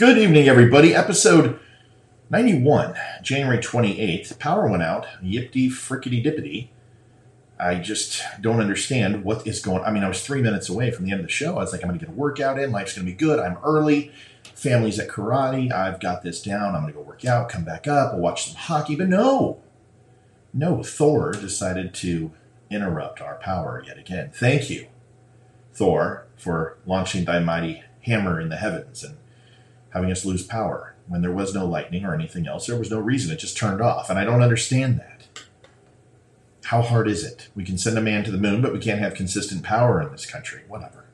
Good evening, everybody. Episode 91, January 28th. Power went out. Yippity frickety dippity. I just don't understand what is going on. I mean, I was three minutes away from the end of the show. I was like, I'm going to get a workout in. Life's going to be good. I'm early. Family's at karate. I've got this down. I'm going to go work out, come back up, I'll watch some hockey. But no, no, Thor decided to interrupt our power yet again. Thank you, Thor, for launching thy mighty hammer in the heavens and having us lose power when there was no lightning or anything else. There was no reason. It just turned off. And I don't understand that. How hard is it? We can send a man to the moon, but we can't have consistent power in this country. Whatever.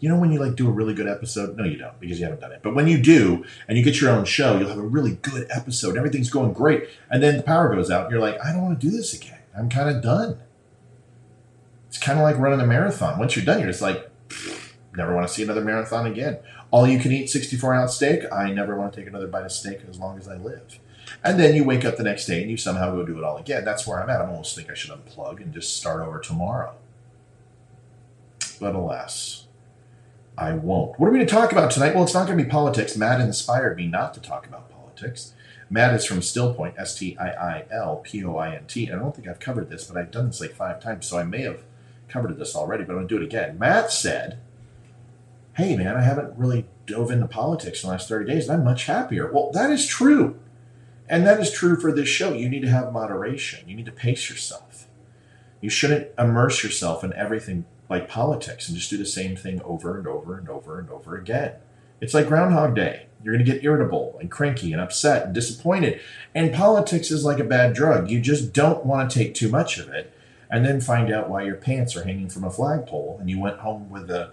You know when you like do a really good episode? No, you don't because you haven't done it. But when you do and you get your own show, you'll have a really good episode. Everything's going great. And then the power goes out and you're like, I don't want to do this again. I'm kind of done. It's kind of like running a marathon. Once you're done, you're just like, never want to see another marathon again. All you can eat 64 ounce steak. I never want to take another bite of steak as long as I live. And then you wake up the next day and you somehow go do it all again. That's where I'm at. I almost think I should unplug and just start over tomorrow. But alas, I won't. What are we going to talk about tonight? Well, it's not going to be politics. Matt inspired me not to talk about politics. Matt is from Still Point, S T I I L P O I N T. I don't think I've covered this, but I've done this like five times, so I may have covered this already, but I'm going to do it again. Matt said, Hey, man, I haven't really dove into politics in the last 30 days, and I'm much happier. Well, that is true. And that is true for this show. You need to have moderation, you need to pace yourself. You shouldn't immerse yourself in everything like politics and just do the same thing over and over and over and over again. It's like Groundhog Day. You're going to get irritable and cranky and upset and disappointed. And politics is like a bad drug. You just don't want to take too much of it and then find out why your pants are hanging from a flagpole and you went home with a,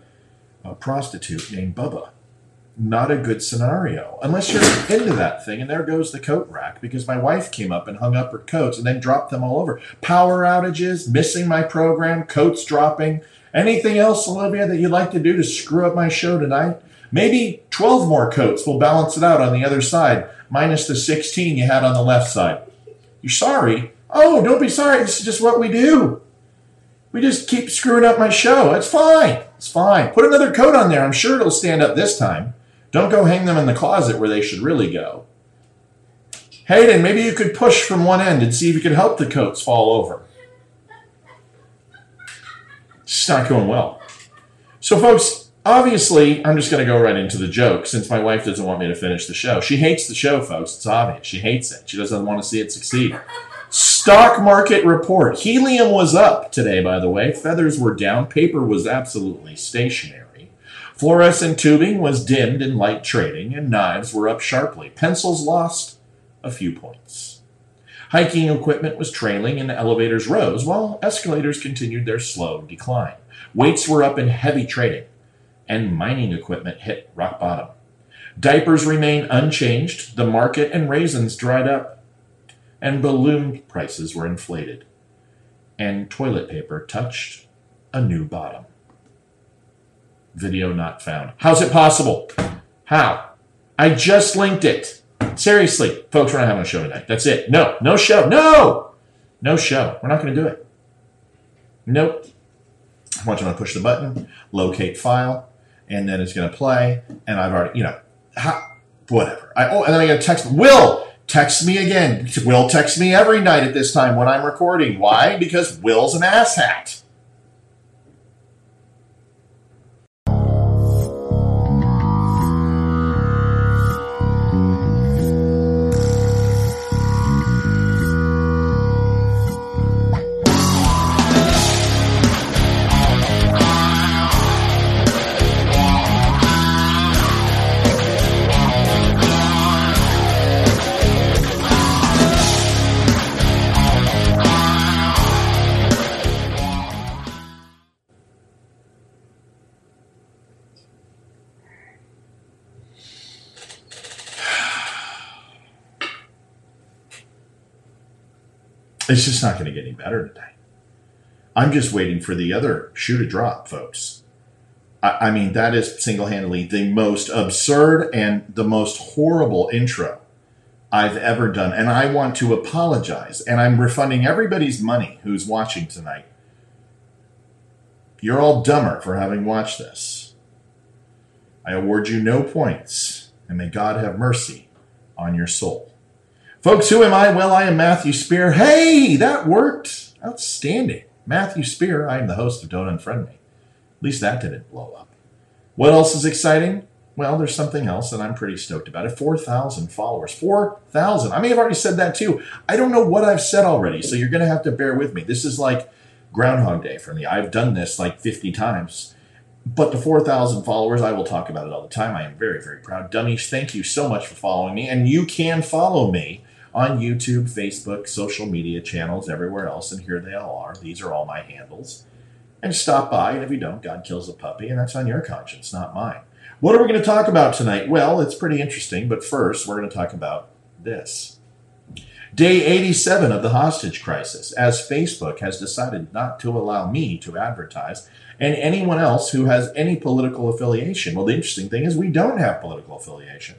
a prostitute named Bubba. Not a good scenario. Unless you're into that thing, and there goes the coat rack because my wife came up and hung up her coats and then dropped them all over. Power outages, missing my program, coats dropping. Anything else, Olivia, that you'd like to do to screw up my show tonight? Maybe 12 more coats will balance it out on the other side, minus the 16 you had on the left side. You're sorry? Oh, don't be sorry. This is just what we do. We just keep screwing up my show. It's fine. It's fine. Put another coat on there. I'm sure it'll stand up this time. Don't go hang them in the closet where they should really go. Hayden, maybe you could push from one end and see if you can help the coats fall over. It's not going well. So, folks, obviously, I'm just going to go right into the joke since my wife doesn't want me to finish the show. She hates the show, folks. It's obvious. She hates it. She doesn't want to see it succeed. Stock market report. Helium was up today, by the way. Feathers were down. Paper was absolutely stationary. Fluorescent tubing was dimmed in light trading, and knives were up sharply. Pencils lost a few points. Hiking equipment was trailing and elevators rose, while escalators continued their slow decline. Weights were up in heavy trading, and mining equipment hit rock bottom. Diapers remain unchanged. The market and raisins dried up and balloon prices were inflated, and toilet paper touched a new bottom. Video not found. How's it possible? How? I just linked it. Seriously, folks, we're not having a show tonight. That's it. No, no show. No! No show. We're not going to do it. Nope. I'm going to push the button, locate file, and then it's going to play. And I've already, you know, whatever. I, oh, and then I got a text. Will, Text me again. Will text me every night at this time when I'm recording. Why? Because Will's an asshat. It's just not going to get any better today. I'm just waiting for the other shoe to drop, folks. I, I mean, that is single handedly the most absurd and the most horrible intro I've ever done. And I want to apologize. And I'm refunding everybody's money who's watching tonight. You're all dumber for having watched this. I award you no points, and may God have mercy on your soul. Folks, who am I? Well, I am Matthew Spear. Hey, that worked. Outstanding. Matthew Spear, I am the host of Don't Unfriend Me. At least that didn't blow up. What else is exciting? Well, there's something else, and I'm pretty stoked about it. 4,000 followers. 4,000. I may have already said that too. I don't know what I've said already, so you're going to have to bear with me. This is like Groundhog Day for me. I've done this like 50 times. But the 4,000 followers, I will talk about it all the time. I am very, very proud. Dummies, thank you so much for following me. And you can follow me on YouTube, Facebook, social media channels, everywhere else. And here they all are. These are all my handles. And stop by. And if you don't, God kills a puppy. And that's on your conscience, not mine. What are we going to talk about tonight? Well, it's pretty interesting. But first, we're going to talk about this. Day 87 of the hostage crisis, as Facebook has decided not to allow me to advertise and anyone else who has any political affiliation. Well, the interesting thing is we don't have political affiliation.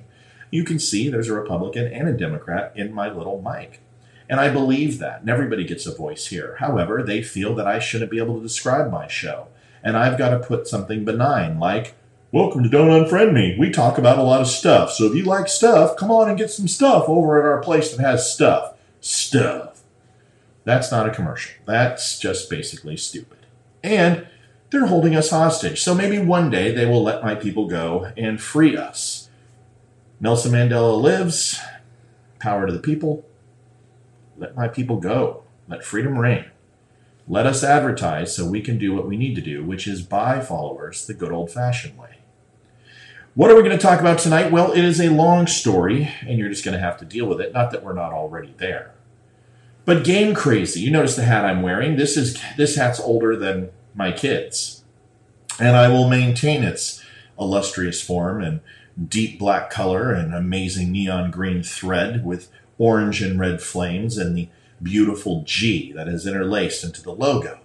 You can see there's a Republican and a Democrat in my little mic. And I believe that, and everybody gets a voice here. However, they feel that I shouldn't be able to describe my show. And I've got to put something benign like, Welcome to Don't Unfriend Me. We talk about a lot of stuff. So if you like stuff, come on and get some stuff over at our place that has stuff. Stuff. That's not a commercial. That's just basically stupid. And they're holding us hostage. So maybe one day they will let my people go and free us. Nelson Mandela lives. Power to the people. Let my people go. Let freedom reign. Let us advertise so we can do what we need to do, which is buy followers the good old fashioned way. What are we going to talk about tonight? Well, it is a long story, and you're just going to have to deal with it. Not that we're not already there. But game crazy. You notice the hat I'm wearing. This is this hat's older than my kids, and I will maintain its illustrious form and deep black color and amazing neon green thread with orange and red flames and the beautiful G that is interlaced into the logo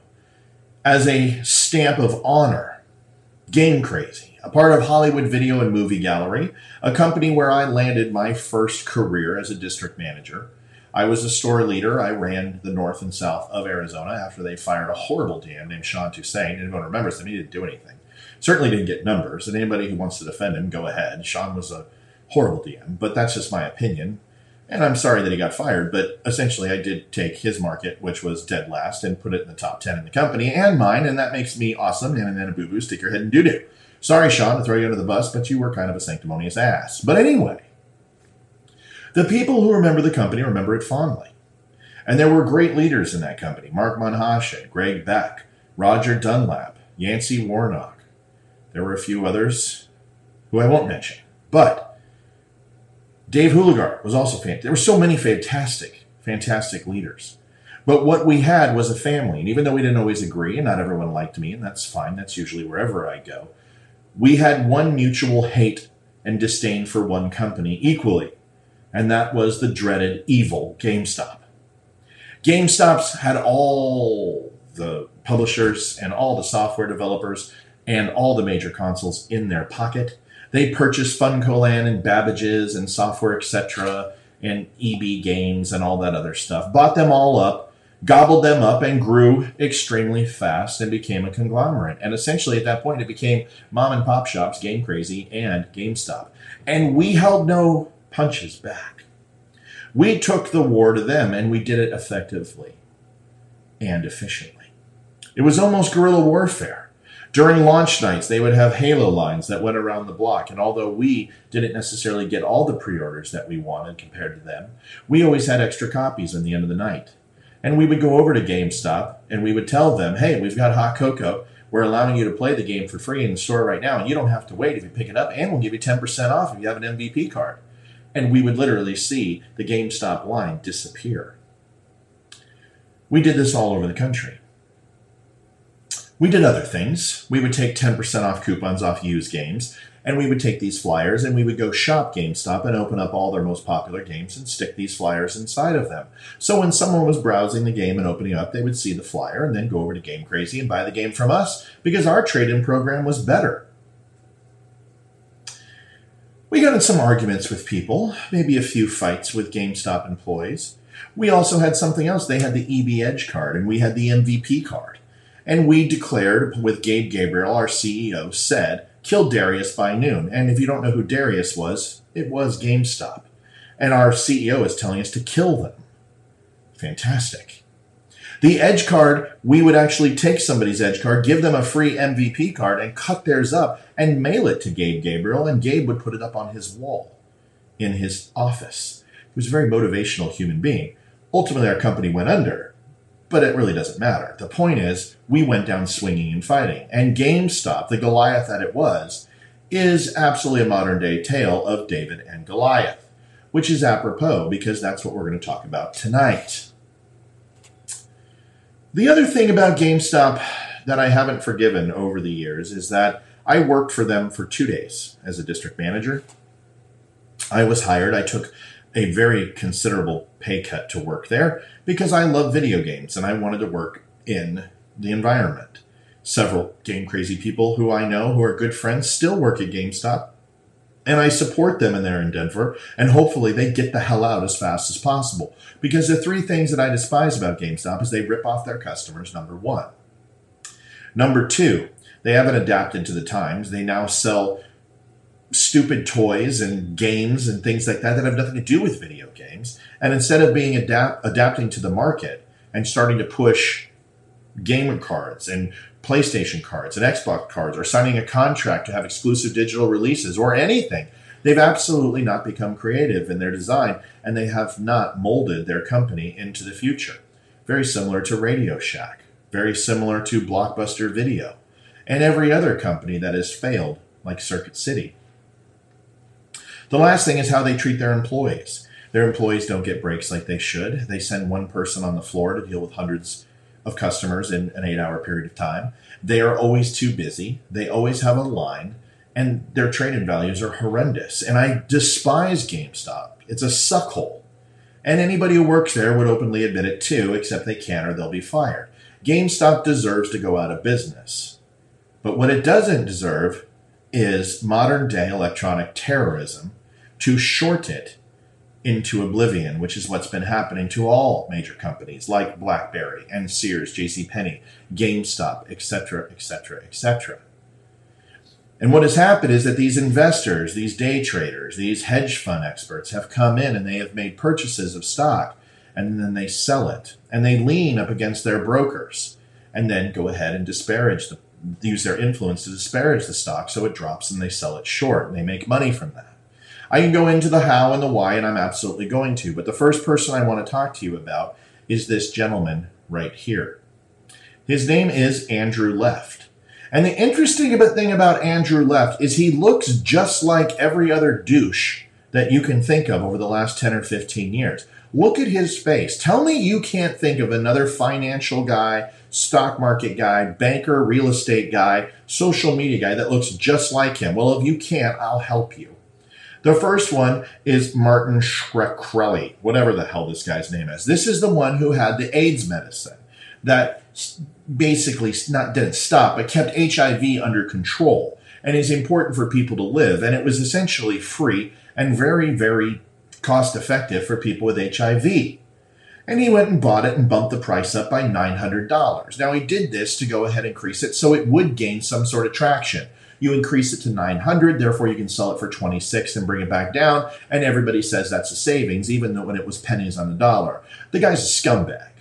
as a stamp of honor. Game crazy a part of Hollywood Video and Movie Gallery, a company where I landed my first career as a district manager. I was a store leader. I ran the north and south of Arizona after they fired a horrible DM named Sean Toussaint. Anyone remembers him? He didn't do anything. Certainly didn't get numbers. And anybody who wants to defend him, go ahead. Sean was a horrible DM, but that's just my opinion. And I'm sorry that he got fired, but essentially I did take his market, which was dead last, and put it in the top 10 in the company and mine, and that makes me awesome. And then a boo boo, stick your head in doo doo. Sorry, Sean, to throw you under the bus, but you were kind of a sanctimonious ass. But anyway, the people who remember the company remember it fondly. And there were great leaders in that company Mark Monhashen, Greg Beck, Roger Dunlap, Yancey Warnock. There were a few others who I won't mention. But Dave Houligard was also fantastic. There were so many fantastic, fantastic leaders. But what we had was a family. And even though we didn't always agree, and not everyone liked me, and that's fine, that's usually wherever I go, we had one mutual hate and disdain for one company equally, and that was the dreaded evil GameStop. GameStop's had all the publishers and all the software developers and all the major consoles in their pocket. They purchased FuncoLand and Babbage's and Software Etc. and EB Games and all that other stuff. Bought them all up gobbled them up and grew extremely fast and became a conglomerate. And essentially, at that point, it became mom and pop shops, Game Crazy, and GameStop. And we held no punches back. We took the war to them and we did it effectively and efficiently. It was almost guerrilla warfare. During launch nights, they would have Halo lines that went around the block. And although we didn't necessarily get all the pre orders that we wanted compared to them, we always had extra copies in the end of the night. And we would go over to GameStop and we would tell them, hey, we've got hot cocoa. We're allowing you to play the game for free in the store right now, and you don't have to wait if you pick it up, and we'll give you 10% off if you have an MVP card. And we would literally see the GameStop line disappear. We did this all over the country. We did other things. We would take 10% off coupons off used games, and we would take these flyers and we would go shop GameStop and open up all their most popular games and stick these flyers inside of them. So when someone was browsing the game and opening up, they would see the flyer and then go over to Game Crazy and buy the game from us because our trade in program was better. We got in some arguments with people, maybe a few fights with GameStop employees. We also had something else. They had the EB Edge card and we had the MVP card. And we declared with Gabe Gabriel, our CEO, said, kill Darius by noon. And if you don't know who Darius was, it was GameStop. And our CEO is telling us to kill them. Fantastic. The Edge card, we would actually take somebody's Edge card, give them a free MVP card, and cut theirs up and mail it to Gabe Gabriel, and Gabe would put it up on his wall in his office. He was a very motivational human being. Ultimately, our company went under but it really doesn't matter. The point is, we went down swinging and fighting. And GameStop, the Goliath that it was, is absolutely a modern day tale of David and Goliath, which is apropos because that's what we're going to talk about tonight. The other thing about GameStop that I haven't forgiven over the years is that I worked for them for two days as a district manager. I was hired. I took a very considerable pay cut to work there because I love video games and I wanted to work in the environment. Several game crazy people who I know who are good friends still work at GameStop, and I support them in their endeavor, and hopefully they get the hell out as fast as possible. Because the three things that I despise about GameStop is they rip off their customers, number one. Number two, they haven't adapted to the times. They now sell stupid toys and games and things like that that have nothing to do with video games. And instead of being adapt adapting to the market and starting to push gamer cards and PlayStation cards and Xbox cards or signing a contract to have exclusive digital releases or anything, they've absolutely not become creative in their design and they have not molded their company into the future. Very similar to Radio Shack, very similar to Blockbuster Video, and every other company that has failed, like Circuit City. The last thing is how they treat their employees. Their employees don't get breaks like they should. They send one person on the floor to deal with hundreds of customers in an eight hour period of time. They are always too busy. They always have a line, and their trade-in values are horrendous. And I despise GameStop. It's a suckhole. And anybody who works there would openly admit it too, except they can't or they'll be fired. GameStop deserves to go out of business. But what it doesn't deserve is modern day electronic terrorism to short it into oblivion, which is what's been happening to all major companies like BlackBerry and Sears, JCPenney, GameStop, etc., etc., etc. And what has happened is that these investors, these day traders, these hedge fund experts have come in and they have made purchases of stock and then they sell it and they lean up against their brokers and then go ahead and disparage the use their influence to disparage the stock so it drops and they sell it short and they make money from that. I can go into the how and the why, and I'm absolutely going to. But the first person I want to talk to you about is this gentleman right here. His name is Andrew Left. And the interesting thing about Andrew Left is he looks just like every other douche that you can think of over the last 10 or 15 years. Look at his face. Tell me you can't think of another financial guy, stock market guy, banker, real estate guy, social media guy that looks just like him. Well, if you can't, I'll help you. The first one is Martin Shkreli, whatever the hell this guy's name is. This is the one who had the AIDS medicine that basically not didn't stop, but kept HIV under control and is important for people to live. And it was essentially free and very, very cost effective for people with HIV. And he went and bought it and bumped the price up by $900. Now, he did this to go ahead and increase it so it would gain some sort of traction. You increase it to 900, therefore you can sell it for 26 and bring it back down. And everybody says that's a savings, even though when it was pennies on the dollar. The guy's a scumbag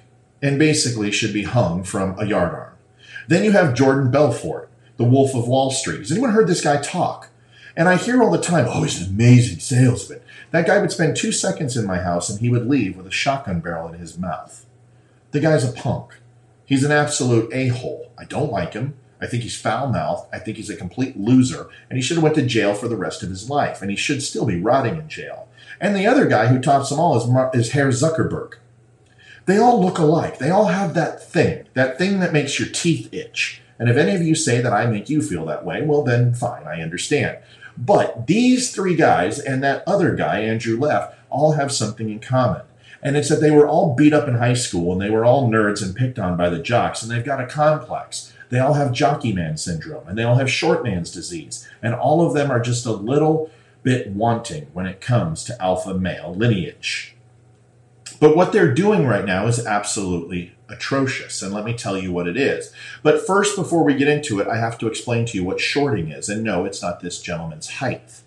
and basically should be hung from a yardarm. Then you have Jordan Belfort, the Wolf of Wall Street. Has anyone heard this guy talk? And I hear all the time, oh, he's an amazing salesman. That guy would spend two seconds in my house and he would leave with a shotgun barrel in his mouth. The guy's a punk. He's an absolute a hole. I don't like him. I think he's foul mouthed. I think he's a complete loser, and he should have went to jail for the rest of his life, and he should still be rotting in jail. And the other guy who tops them all is, Mar- is Herr Zuckerberg. They all look alike. They all have that thing, that thing that makes your teeth itch. And if any of you say that I make you feel that way, well, then fine, I understand. But these three guys and that other guy, Andrew Left, all have something in common. And it's that they were all beat up in high school and they were all nerds and picked on by the jocks, and they've got a complex. They all have jockey man syndrome and they all have short man's disease. And all of them are just a little bit wanting when it comes to alpha male lineage. But what they're doing right now is absolutely atrocious. And let me tell you what it is. But first, before we get into it, I have to explain to you what shorting is. And no, it's not this gentleman's height.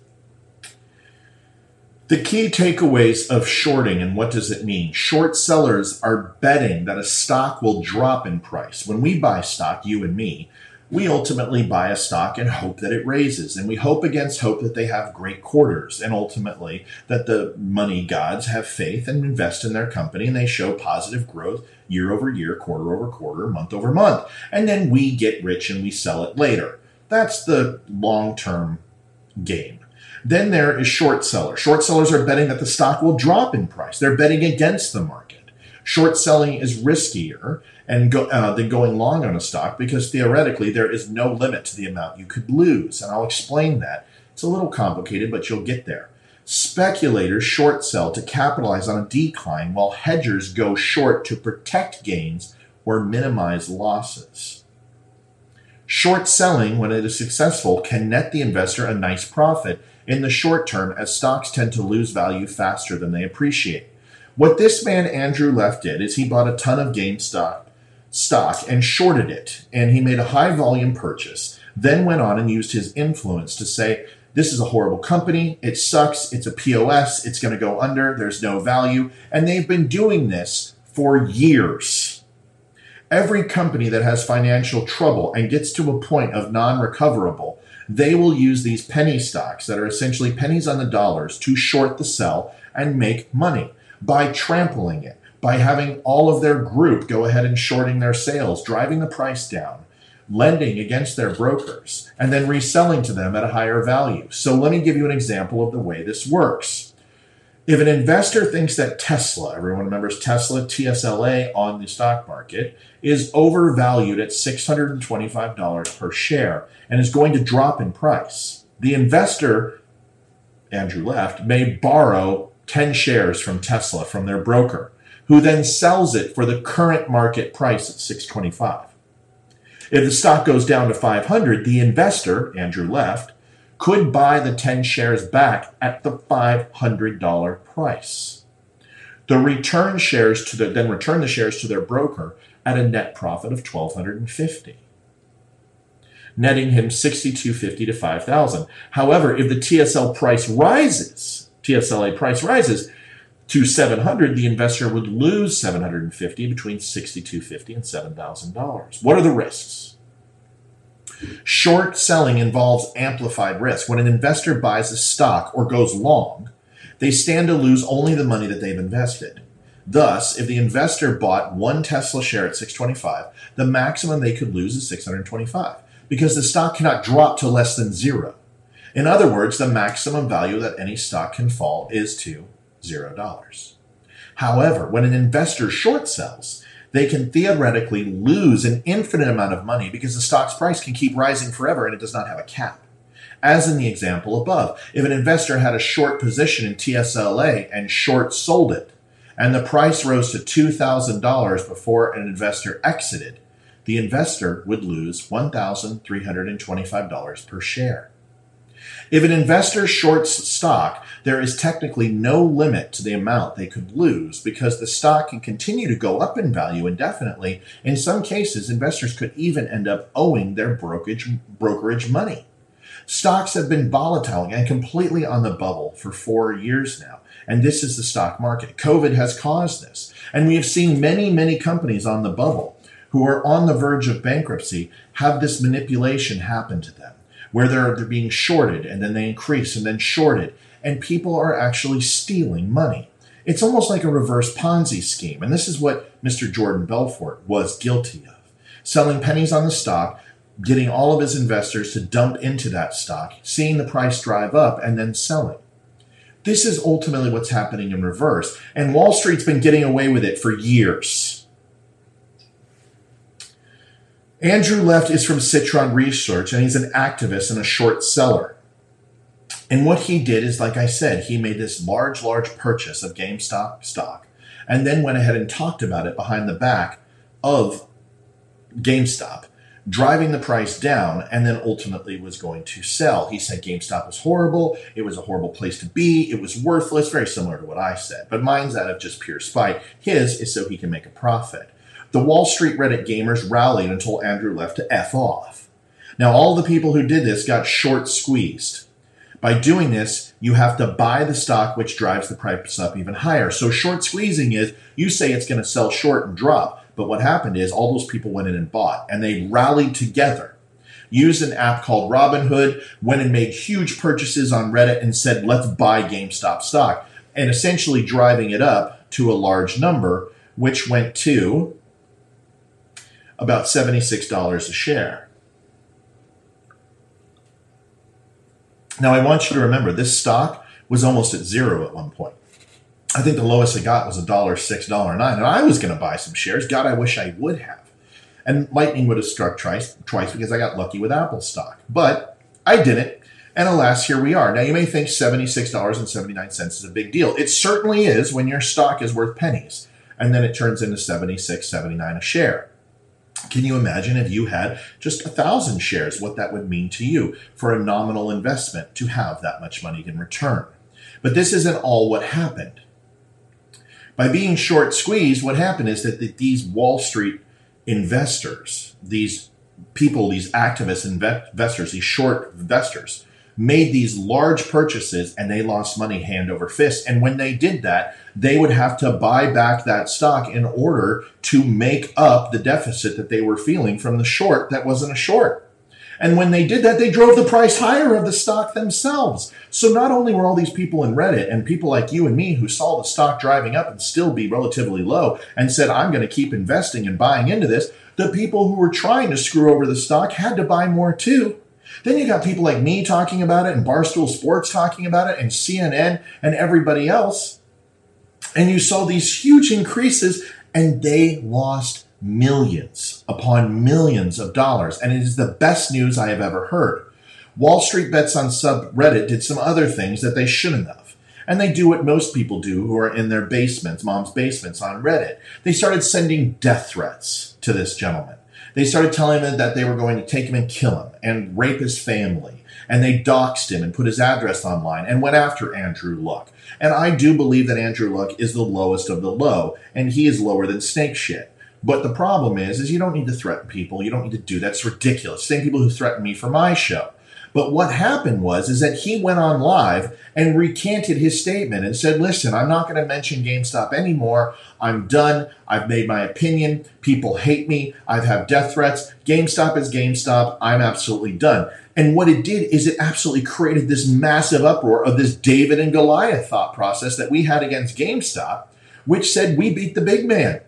The key takeaways of shorting and what does it mean? Short sellers are betting that a stock will drop in price. When we buy stock, you and me, we ultimately buy a stock and hope that it raises. And we hope against hope that they have great quarters and ultimately that the money gods have faith and invest in their company and they show positive growth year over year, quarter over quarter, month over month. And then we get rich and we sell it later. That's the long term game. Then there is short sellers. Short sellers are betting that the stock will drop in price. They're betting against the market. Short selling is riskier and go, uh, than going long on a stock because theoretically there is no limit to the amount you could lose. And I'll explain that. It's a little complicated, but you'll get there. Speculators short sell to capitalize on a decline, while hedgers go short to protect gains or minimize losses. Short selling, when it is successful, can net the investor a nice profit in the short term as stocks tend to lose value faster than they appreciate. What this man, Andrew Left, did is he bought a ton of GameStop stock and shorted it, and he made a high volume purchase, then went on and used his influence to say, This is a horrible company. It sucks. It's a POS. It's going to go under. There's no value. And they've been doing this for years. Every company that has financial trouble and gets to a point of non recoverable they will use these penny stocks that are essentially pennies on the dollars to short the sell and make money by trampling it, by having all of their group go ahead and shorting their sales, driving the price down, lending against their brokers, and then reselling to them at a higher value. So let me give you an example of the way this works. If an investor thinks that Tesla, everyone remembers Tesla, TSLA on the stock market, is overvalued at $625 per share and is going to drop in price, the investor, Andrew Left, may borrow 10 shares from Tesla from their broker, who then sells it for the current market price at 625. If the stock goes down to 500, the investor, Andrew Left, could buy the 10 shares back at the $500 price. The return shares to the, then return the shares to their broker at a net profit of 1250 netting him 6250 to 5000 However, if the TSL price rises, TSLA price rises to 700 the investor would lose 750 between 6250 and $7,000. What are the risks? Short selling involves amplified risk. When an investor buys a stock or goes long, they stand to lose only the money that they've invested. Thus, if the investor bought one Tesla share at 625, the maximum they could lose is 625 because the stock cannot drop to less than zero. In other words, the maximum value that any stock can fall is to zero dollars. However, when an investor short sells, they can theoretically lose an infinite amount of money because the stock's price can keep rising forever and it does not have a cap. As in the example above, if an investor had a short position in TSLA and short sold it, and the price rose to $2,000 before an investor exited, the investor would lose $1,325 per share. If an investor shorts stock, there is technically no limit to the amount they could lose because the stock can continue to go up in value indefinitely. In some cases, investors could even end up owing their brokerage, brokerage money. Stocks have been volatile and completely on the bubble for four years now. And this is the stock market. COVID has caused this. And we have seen many, many companies on the bubble who are on the verge of bankruptcy have this manipulation happen to them where they're, they're being shorted and then they increase and then shorted, and people are actually stealing money. It's almost like a reverse Ponzi scheme. And this is what Mr. Jordan Belfort was guilty of selling pennies on the stock, getting all of his investors to dump into that stock, seeing the price drive up, and then selling. This is ultimately what's happening in reverse. And Wall Street's been getting away with it for years. Andrew Left is from Citron Research, and he's an activist and a short seller. And what he did is, like I said, he made this large, large purchase of GameStop stock and then went ahead and talked about it behind the back of GameStop, driving the price down, and then ultimately was going to sell. He said GameStop was horrible. It was a horrible place to be. It was worthless, very similar to what I said. But mine's out of just pure spite. His is so he can make a profit. The Wall Street Reddit gamers rallied until Andrew left to F off. Now, all the people who did this got short squeezed. By doing this, you have to buy the stock, which drives the price up even higher. So short squeezing is you say it's going to sell short and drop. But what happened is all those people went in and bought and they rallied together. Used an app called Robinhood, went and made huge purchases on Reddit and said, let's buy GameStop stock. And essentially driving it up to a large number, which went to about $76 a share. Now, I want you to remember this stock was almost at zero at one point. I think the lowest it got was a dollar six, dollar nine, and I was going to buy some shares. God, I wish I would have. And lightning would have struck twice, twice because I got lucky with Apple stock, but I didn't. And alas, here we are. Now, you may think $76.79 is a big deal. It certainly is when your stock is worth pennies, and then it turns into $76.79 a share. Can you imagine if you had just a thousand shares, what that would mean to you for a nominal investment to have that much money in return? But this isn't all what happened. By being short squeezed, what happened is that these Wall Street investors, these people, these activist investors, these short investors, made these large purchases and they lost money hand over fist. And when they did that, they would have to buy back that stock in order to make up the deficit that they were feeling from the short that wasn't a short. And when they did that, they drove the price higher of the stock themselves. So not only were all these people in Reddit and people like you and me who saw the stock driving up and still be relatively low and said, I'm going to keep investing and buying into this, the people who were trying to screw over the stock had to buy more too. Then you got people like me talking about it and Barstool Sports talking about it and CNN and everybody else. And you saw these huge increases and they lost millions upon millions of dollars. And it is the best news I have ever heard. Wall Street Bets on subreddit did some other things that they shouldn't have. And they do what most people do who are in their basements, mom's basements on Reddit. They started sending death threats to this gentleman. They started telling him that they were going to take him and kill him and rape his family. And they doxed him and put his address online and went after Andrew Luck. And I do believe that Andrew Luck is the lowest of the low, and he is lower than snake shit. But the problem is, is you don't need to threaten people. You don't need to do that. It's ridiculous. Same people who threaten me for my show. But what happened was is that he went on live and recanted his statement and said, "Listen, I'm not going to mention GameStop anymore. I'm done. I've made my opinion. People hate me. I've had death threats. GameStop is GameStop. I'm absolutely done." And what it did is it absolutely created this massive uproar of this David and Goliath thought process that we had against GameStop, which said we beat the big man.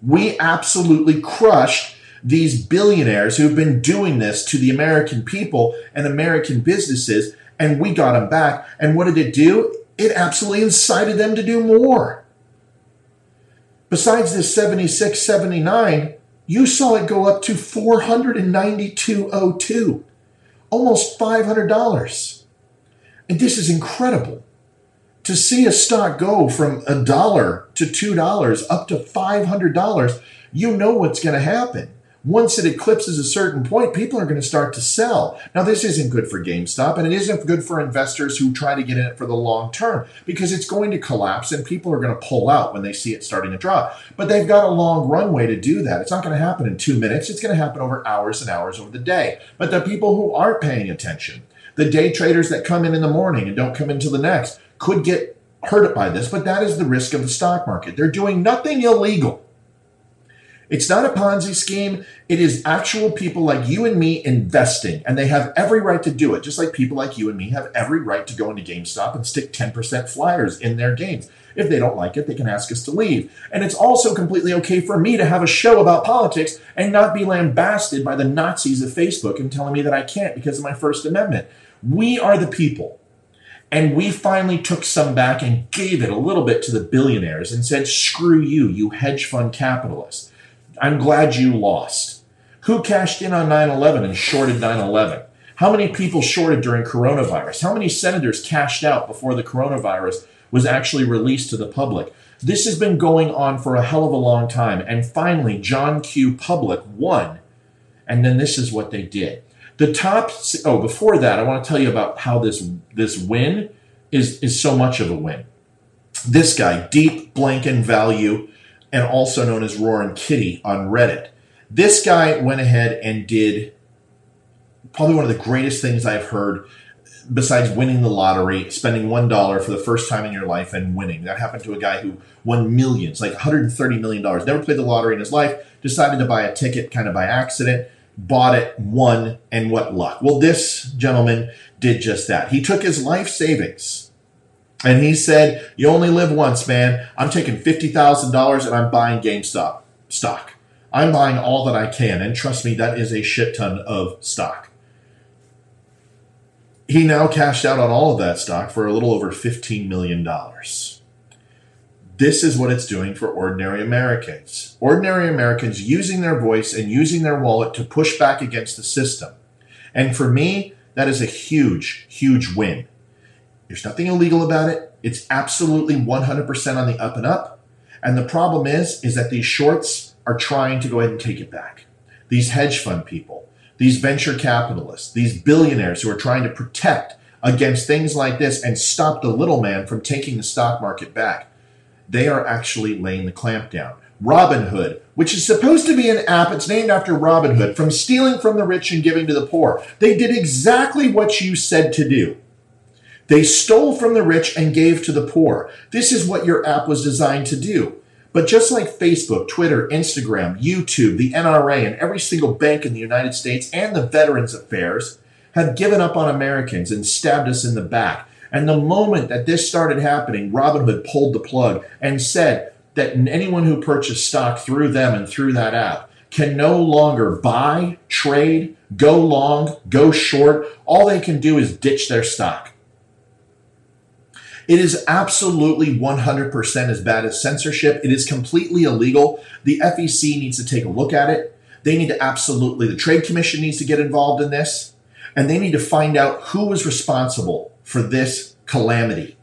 We absolutely crushed these billionaires who've been doing this to the American people and American businesses, and we got them back. And what did it do? It absolutely incited them to do more. Besides this 76, 79, you saw it go up to 492.02, almost $500. And this is incredible. To see a stock go from a dollar to $2 up to $500, you know what's going to happen once it eclipses a certain point, people are going to start to sell. Now, this isn't good for GameStop, and it isn't good for investors who try to get in it for the long term because it's going to collapse and people are going to pull out when they see it starting to drop. But they've got a long runway to do that. It's not going to happen in two minutes, it's going to happen over hours and hours over the day. But the people who aren't paying attention, the day traders that come in in the morning and don't come into the next, could get hurt by this, but that is the risk of the stock market. They're doing nothing illegal. It's not a Ponzi scheme. It is actual people like you and me investing, and they have every right to do it, just like people like you and me have every right to go into GameStop and stick 10% flyers in their games. If they don't like it, they can ask us to leave. And it's also completely okay for me to have a show about politics and not be lambasted by the Nazis of Facebook and telling me that I can't because of my First Amendment. We are the people. And we finally took some back and gave it a little bit to the billionaires and said, screw you, you hedge fund capitalists. I'm glad you lost. Who cashed in on 9 11 and shorted 9 11? How many people shorted during coronavirus? How many senators cashed out before the coronavirus was actually released to the public? This has been going on for a hell of a long time. And finally, John Q. Public won. And then this is what they did. The top, oh, before that, I want to tell you about how this, this win is, is so much of a win. This guy, Deep Blanken Value, and also known as Roaring Kitty on Reddit. This guy went ahead and did probably one of the greatest things I've heard besides winning the lottery, spending one dollar for the first time in your life and winning. That happened to a guy who won millions, like 130 million dollars. Never played the lottery in his life, decided to buy a ticket kind of by accident, bought it, won, and what luck. Well, this gentleman did just that. He took his life savings and he said, You only live once, man. I'm taking $50,000 and I'm buying GameStop stock. I'm buying all that I can. And trust me, that is a shit ton of stock. He now cashed out on all of that stock for a little over $15 million. This is what it's doing for ordinary Americans. Ordinary Americans using their voice and using their wallet to push back against the system. And for me, that is a huge, huge win. There's nothing illegal about it. It's absolutely 100% on the up and up. And the problem is, is that these shorts are trying to go ahead and take it back. These hedge fund people, these venture capitalists, these billionaires who are trying to protect against things like this and stop the little man from taking the stock market back, they are actually laying the clamp down. Robinhood, which is supposed to be an app, it's named after Robin Hood, from stealing from the rich and giving to the poor. They did exactly what you said to do. They stole from the rich and gave to the poor. This is what your app was designed to do. But just like Facebook, Twitter, Instagram, YouTube, the NRA, and every single bank in the United States and the Veterans Affairs have given up on Americans and stabbed us in the back. And the moment that this started happening, Robinhood pulled the plug and said that anyone who purchased stock through them and through that app can no longer buy, trade, go long, go short. All they can do is ditch their stock. It is absolutely 100% as bad as censorship. It is completely illegal. The FEC needs to take a look at it. They need to absolutely, the Trade Commission needs to get involved in this, and they need to find out who was responsible for this calamity.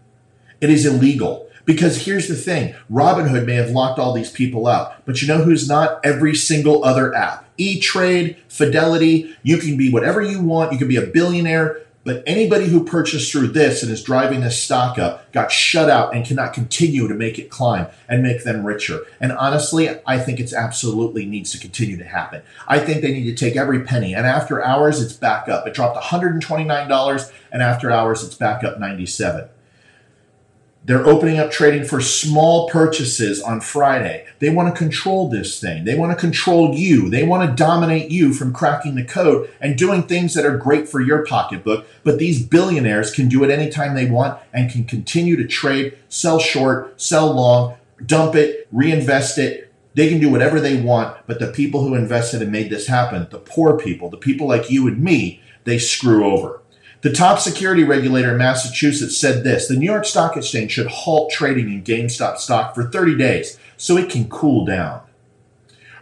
It is illegal. Because here's the thing Robinhood may have locked all these people out, but you know who's not? Every single other app. E Trade, Fidelity, you can be whatever you want. You can be a billionaire. But anybody who purchased through this and is driving this stock up got shut out and cannot continue to make it climb and make them richer. And honestly, I think it's absolutely needs to continue to happen. I think they need to take every penny. And after hours, it's back up. It dropped $129, and after hours, it's back up 97. They're opening up trading for small purchases on Friday. They want to control this thing. They want to control you. They want to dominate you from cracking the code and doing things that are great for your pocketbook. But these billionaires can do it anytime they want and can continue to trade, sell short, sell long, dump it, reinvest it. They can do whatever they want. But the people who invested and made this happen, the poor people, the people like you and me, they screw over. The top security regulator in Massachusetts said this the New York Stock Exchange should halt trading in GameStop stock for 30 days so it can cool down.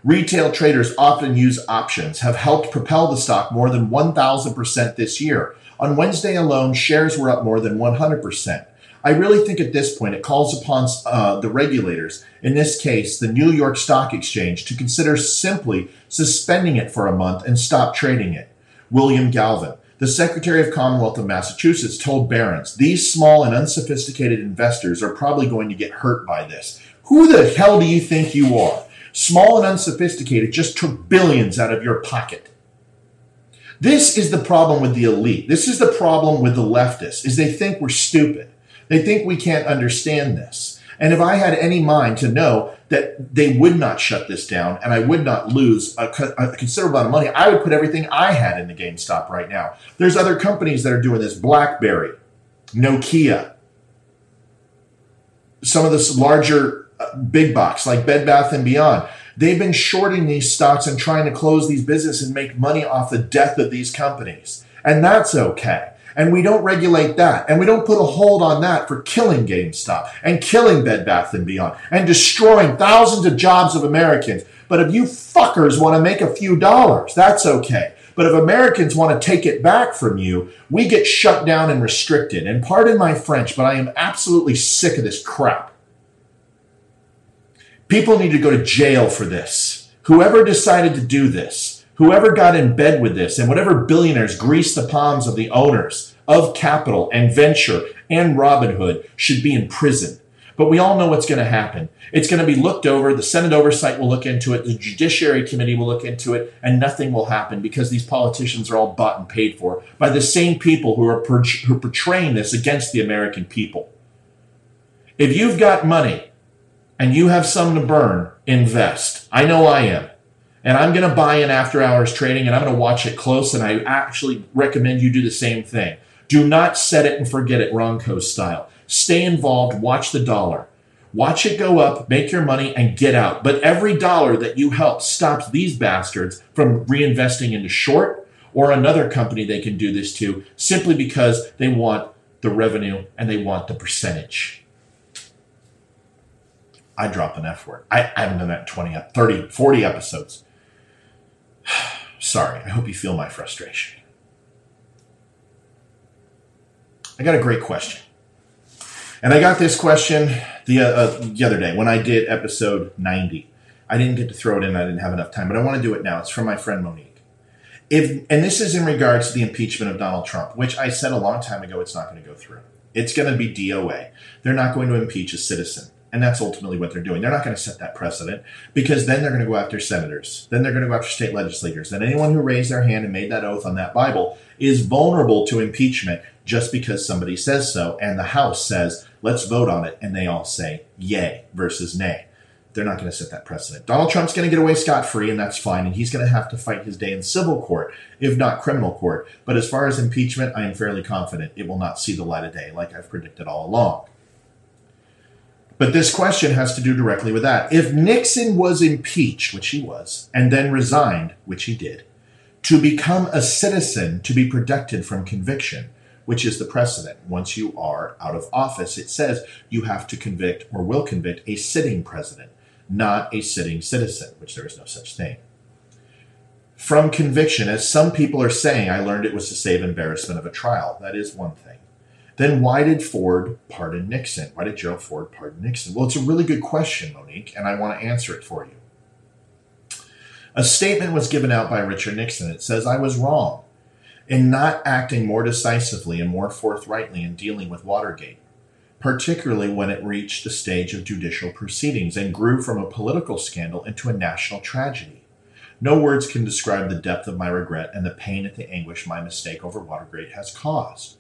Retail traders often use options, have helped propel the stock more than 1,000% this year. On Wednesday alone, shares were up more than 100%. I really think at this point it calls upon uh, the regulators, in this case, the New York Stock Exchange, to consider simply suspending it for a month and stop trading it. William Galvin, the Secretary of Commonwealth of Massachusetts told Barron's, these small and unsophisticated investors are probably going to get hurt by this. Who the hell do you think you are? Small and unsophisticated just took billions out of your pocket. This is the problem with the elite. This is the problem with the leftists is they think we're stupid. They think we can't understand this. And if I had any mind to know that they would not shut this down and I would not lose a, a, considerable amount of money, I would put everything I had in into GameStop right now. There's other companies that are doing this BlackBerry, Nokia, some of this larger uh, big box like Bed Bath and Beyond. They've been shorting these stocks and trying to close these businesses and make money off the death of these companies. And that's okay and we don't regulate that and we don't put a hold on that for killing GameStop and killing Bed Bath and Beyond and destroying thousands of jobs of Americans But if you fuckers want to make a few dollars, that's okay. But if Americans want to take it back from you, we get shut down and restricted. And pardon my French, but I am absolutely sick of this crap. People need to go to jail for this. Whoever decided to do this, whoever got in bed with this, and whatever billionaires greased the palms of the owners of capital and venture and Robinhood should be in prison. But we all know what's going to happen. It's going to be looked over. The Senate oversight will look into it. The Judiciary Committee will look into it, and nothing will happen because these politicians are all bought and paid for by the same people who are, per- who are portraying this against the American people. If you've got money and you have some to burn, invest. I know I am. And I'm going to buy in after hours trading and I'm going to watch it close. And I actually recommend you do the same thing. Do not set it and forget it Ronco style. Stay involved, watch the dollar. Watch it go up, make your money, and get out. But every dollar that you help stops these bastards from reinvesting into short or another company they can do this to simply because they want the revenue and they want the percentage. I drop an F word. I, haven't done that in 20, 30, 40 episodes. Sorry. I hope you feel my frustration. I got a great question. And I got this question the, uh, uh, the other day when I did episode 90. I didn't get to throw it in, I didn't have enough time, but I want to do it now. It's from my friend Monique. If, and this is in regards to the impeachment of Donald Trump, which I said a long time ago it's not going to go through. It's going to be DOA. They're not going to impeach a citizen. And that's ultimately what they're doing. They're not going to set that precedent because then they're going to go after senators. Then they're going to go after state legislators. Then anyone who raised their hand and made that oath on that Bible is vulnerable to impeachment just because somebody says so. And the House says, let's vote on it. And they all say yay versus nay. They're not going to set that precedent. Donald Trump's going to get away scot free, and that's fine. And he's going to have to fight his day in civil court, if not criminal court. But as far as impeachment, I am fairly confident it will not see the light of day, like I've predicted all along. But this question has to do directly with that. If Nixon was impeached, which he was, and then resigned, which he did, to become a citizen to be protected from conviction, which is the precedent. Once you are out of office, it says you have to convict or will convict a sitting president, not a sitting citizen, which there is no such thing. From conviction, as some people are saying, I learned it was to save embarrassment of a trial. That is one thing. Then why did Ford pardon Nixon? Why did Gerald Ford pardon Nixon? Well, it's a really good question, Monique, and I want to answer it for you. A statement was given out by Richard Nixon. It says, I was wrong in not acting more decisively and more forthrightly in dealing with Watergate, particularly when it reached the stage of judicial proceedings and grew from a political scandal into a national tragedy. No words can describe the depth of my regret and the pain at the anguish my mistake over Watergate has caused.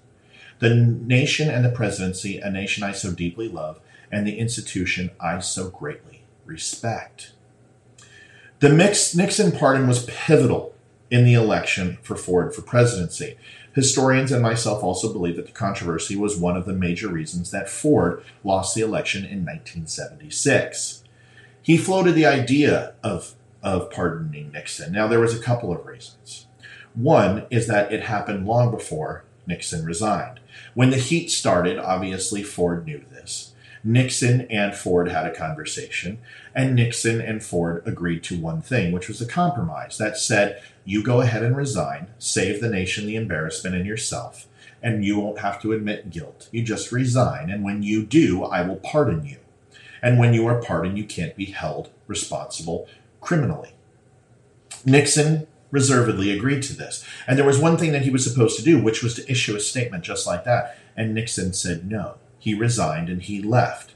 The nation and the presidency, a nation I so deeply love, and the institution I so greatly respect. The Nixon pardon was pivotal in the election for Ford for presidency. Historians and myself also believe that the controversy was one of the major reasons that Ford lost the election in 1976. He floated the idea of, of pardoning Nixon. Now, there was a couple of reasons. One is that it happened long before Nixon resigned. When the heat started, obviously Ford knew this. Nixon and Ford had a conversation, and Nixon and Ford agreed to one thing, which was a compromise that said, you go ahead and resign, save the nation the embarrassment and yourself, and you won't have to admit guilt. You just resign, and when you do, I will pardon you. And when you are pardoned, you can't be held responsible criminally. Nixon reservedly agreed to this. And there was one thing that he was supposed to do, which was to issue a statement just like that. And Nixon said no. He resigned and he left.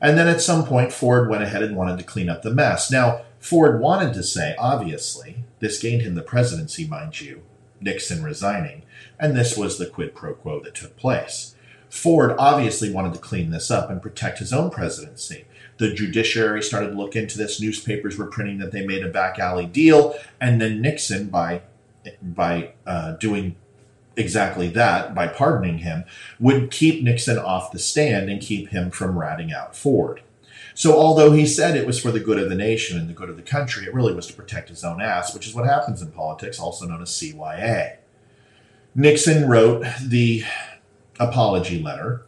And then at some point, Ford went ahead and wanted to clean up the mess. Now, Ford wanted to say, obviously, this gained him the presidency, mind you, Nixon resigning, and this was the quid pro quo that took place. Ford obviously wanted to clean this up and protect his own presidency. The judiciary started to look into this. Newspapers were printing that they made a back alley deal, and then Nixon, by by uh, doing exactly that, by pardoning him, would keep Nixon off the stand and keep him from ratting out Ford. So, although he said it was for the good of the nation and the good of the country, it really was to protect his own ass, which is what happens in politics, also known as CYA. Nixon wrote the apology letter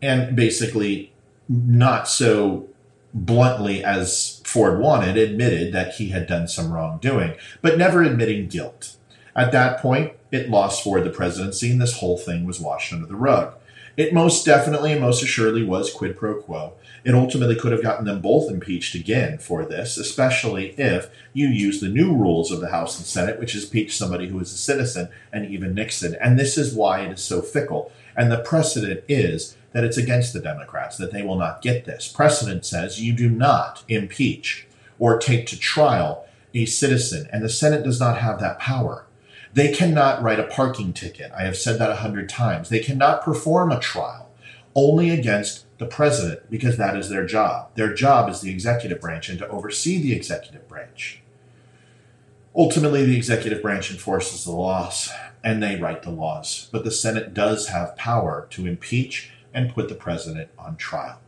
and basically not so bluntly as Ford wanted, admitted that he had done some wrongdoing, but never admitting guilt. At that point, it lost Ford the presidency, and this whole thing was washed under the rug. It most definitely and most assuredly was quid pro quo. It ultimately could have gotten them both impeached again for this, especially if you use the new rules of the House and Senate, which is impeach somebody who is a citizen and even Nixon. And this is why it is so fickle. And the precedent is that it's against the Democrats, that they will not get this. Precedent says you do not impeach or take to trial a citizen, and the Senate does not have that power. They cannot write a parking ticket. I have said that a hundred times. They cannot perform a trial only against the president because that is their job. Their job is the executive branch and to oversee the executive branch. Ultimately, the executive branch enforces the laws and they write the laws, but the Senate does have power to impeach and put the president on trial.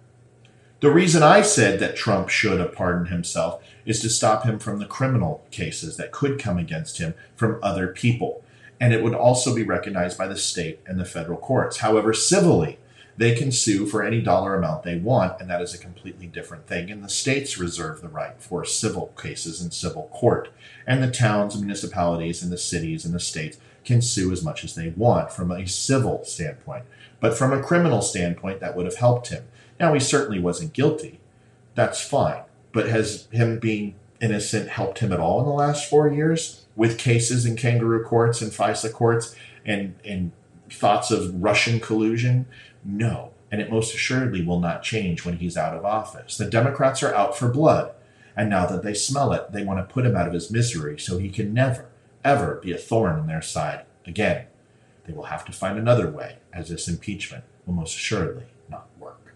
The reason I said that Trump should have pardoned himself is to stop him from the criminal cases that could come against him from other people. And it would also be recognized by the state and the federal courts. However, civilly, they can sue for any dollar amount they want, and that is a completely different thing. And the states reserve the right for civil cases in civil court. And the towns, municipalities, and the cities and the states can sue as much as they want from a civil standpoint. But from a criminal standpoint, that would have helped him. Now, he certainly wasn't guilty. That's fine. But has him being innocent helped him at all in the last four years with cases in kangaroo courts and FISA courts and, and thoughts of Russian collusion? No. And it most assuredly will not change when he's out of office. The Democrats are out for blood. And now that they smell it, they want to put him out of his misery so he can never, ever be a thorn in their side again. They will have to find another way, as this impeachment will most assuredly not work.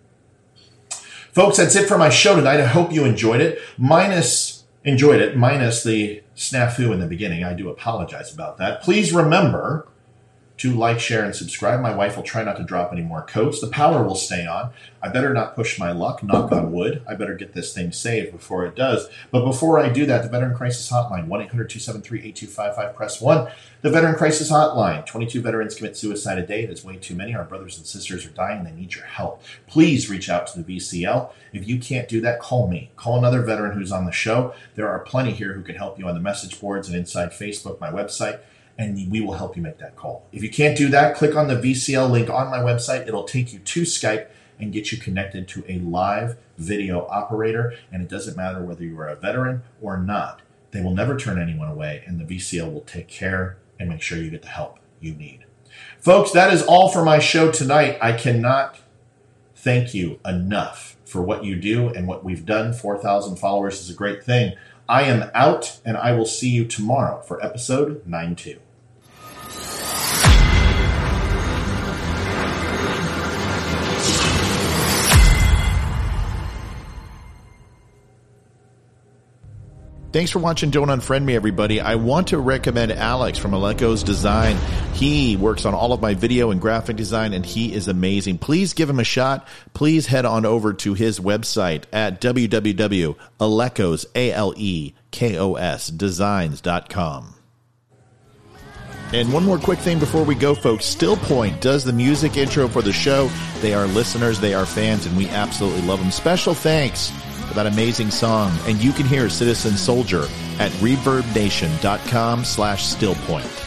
Folks, that's it for my show tonight. I hope you enjoyed it. Minus enjoyed it, minus the snafu in the beginning. I do apologize about that. Please remember to like, share, and subscribe. My wife will try not to drop any more coats. The power will stay on. I better not push my luck, knock on wood. I better get this thing saved before it does. But before I do that, the Veteran Crisis Hotline, 1 800 273 8255, press 1. The Veteran Crisis Hotline, 22 veterans commit suicide a day. It is way too many. Our brothers and sisters are dying. They need your help. Please reach out to the VCL. If you can't do that, call me. Call another veteran who's on the show. There are plenty here who can help you on the message boards and inside Facebook, my website and we will help you make that call. If you can't do that, click on the VCL link on my website. It'll take you to Skype and get you connected to a live video operator. And it doesn't matter whether you are a veteran or not, they will never turn anyone away, and the VCL will take care and make sure you get the help you need. Folks, that is all for my show tonight. I cannot thank you enough for what you do and what we've done. 4,000 followers is a great thing. I am out, and I will see you tomorrow for episode 9 2. Thanks for watching Don't Unfriend Me, everybody. I want to recommend Alex from Aleko's Design. He works on all of my video and graphic design, and he is amazing. Please give him a shot. Please head on over to his website at www.alekos, A-L-E-K-O-S, designs.com. And one more quick thing before we go, folks. Still Point does the music intro for the show. They are listeners, they are fans, and we absolutely love them. Special thanks for that amazing song. And you can hear Citizen Soldier at reverbnation.com slash stillpoint.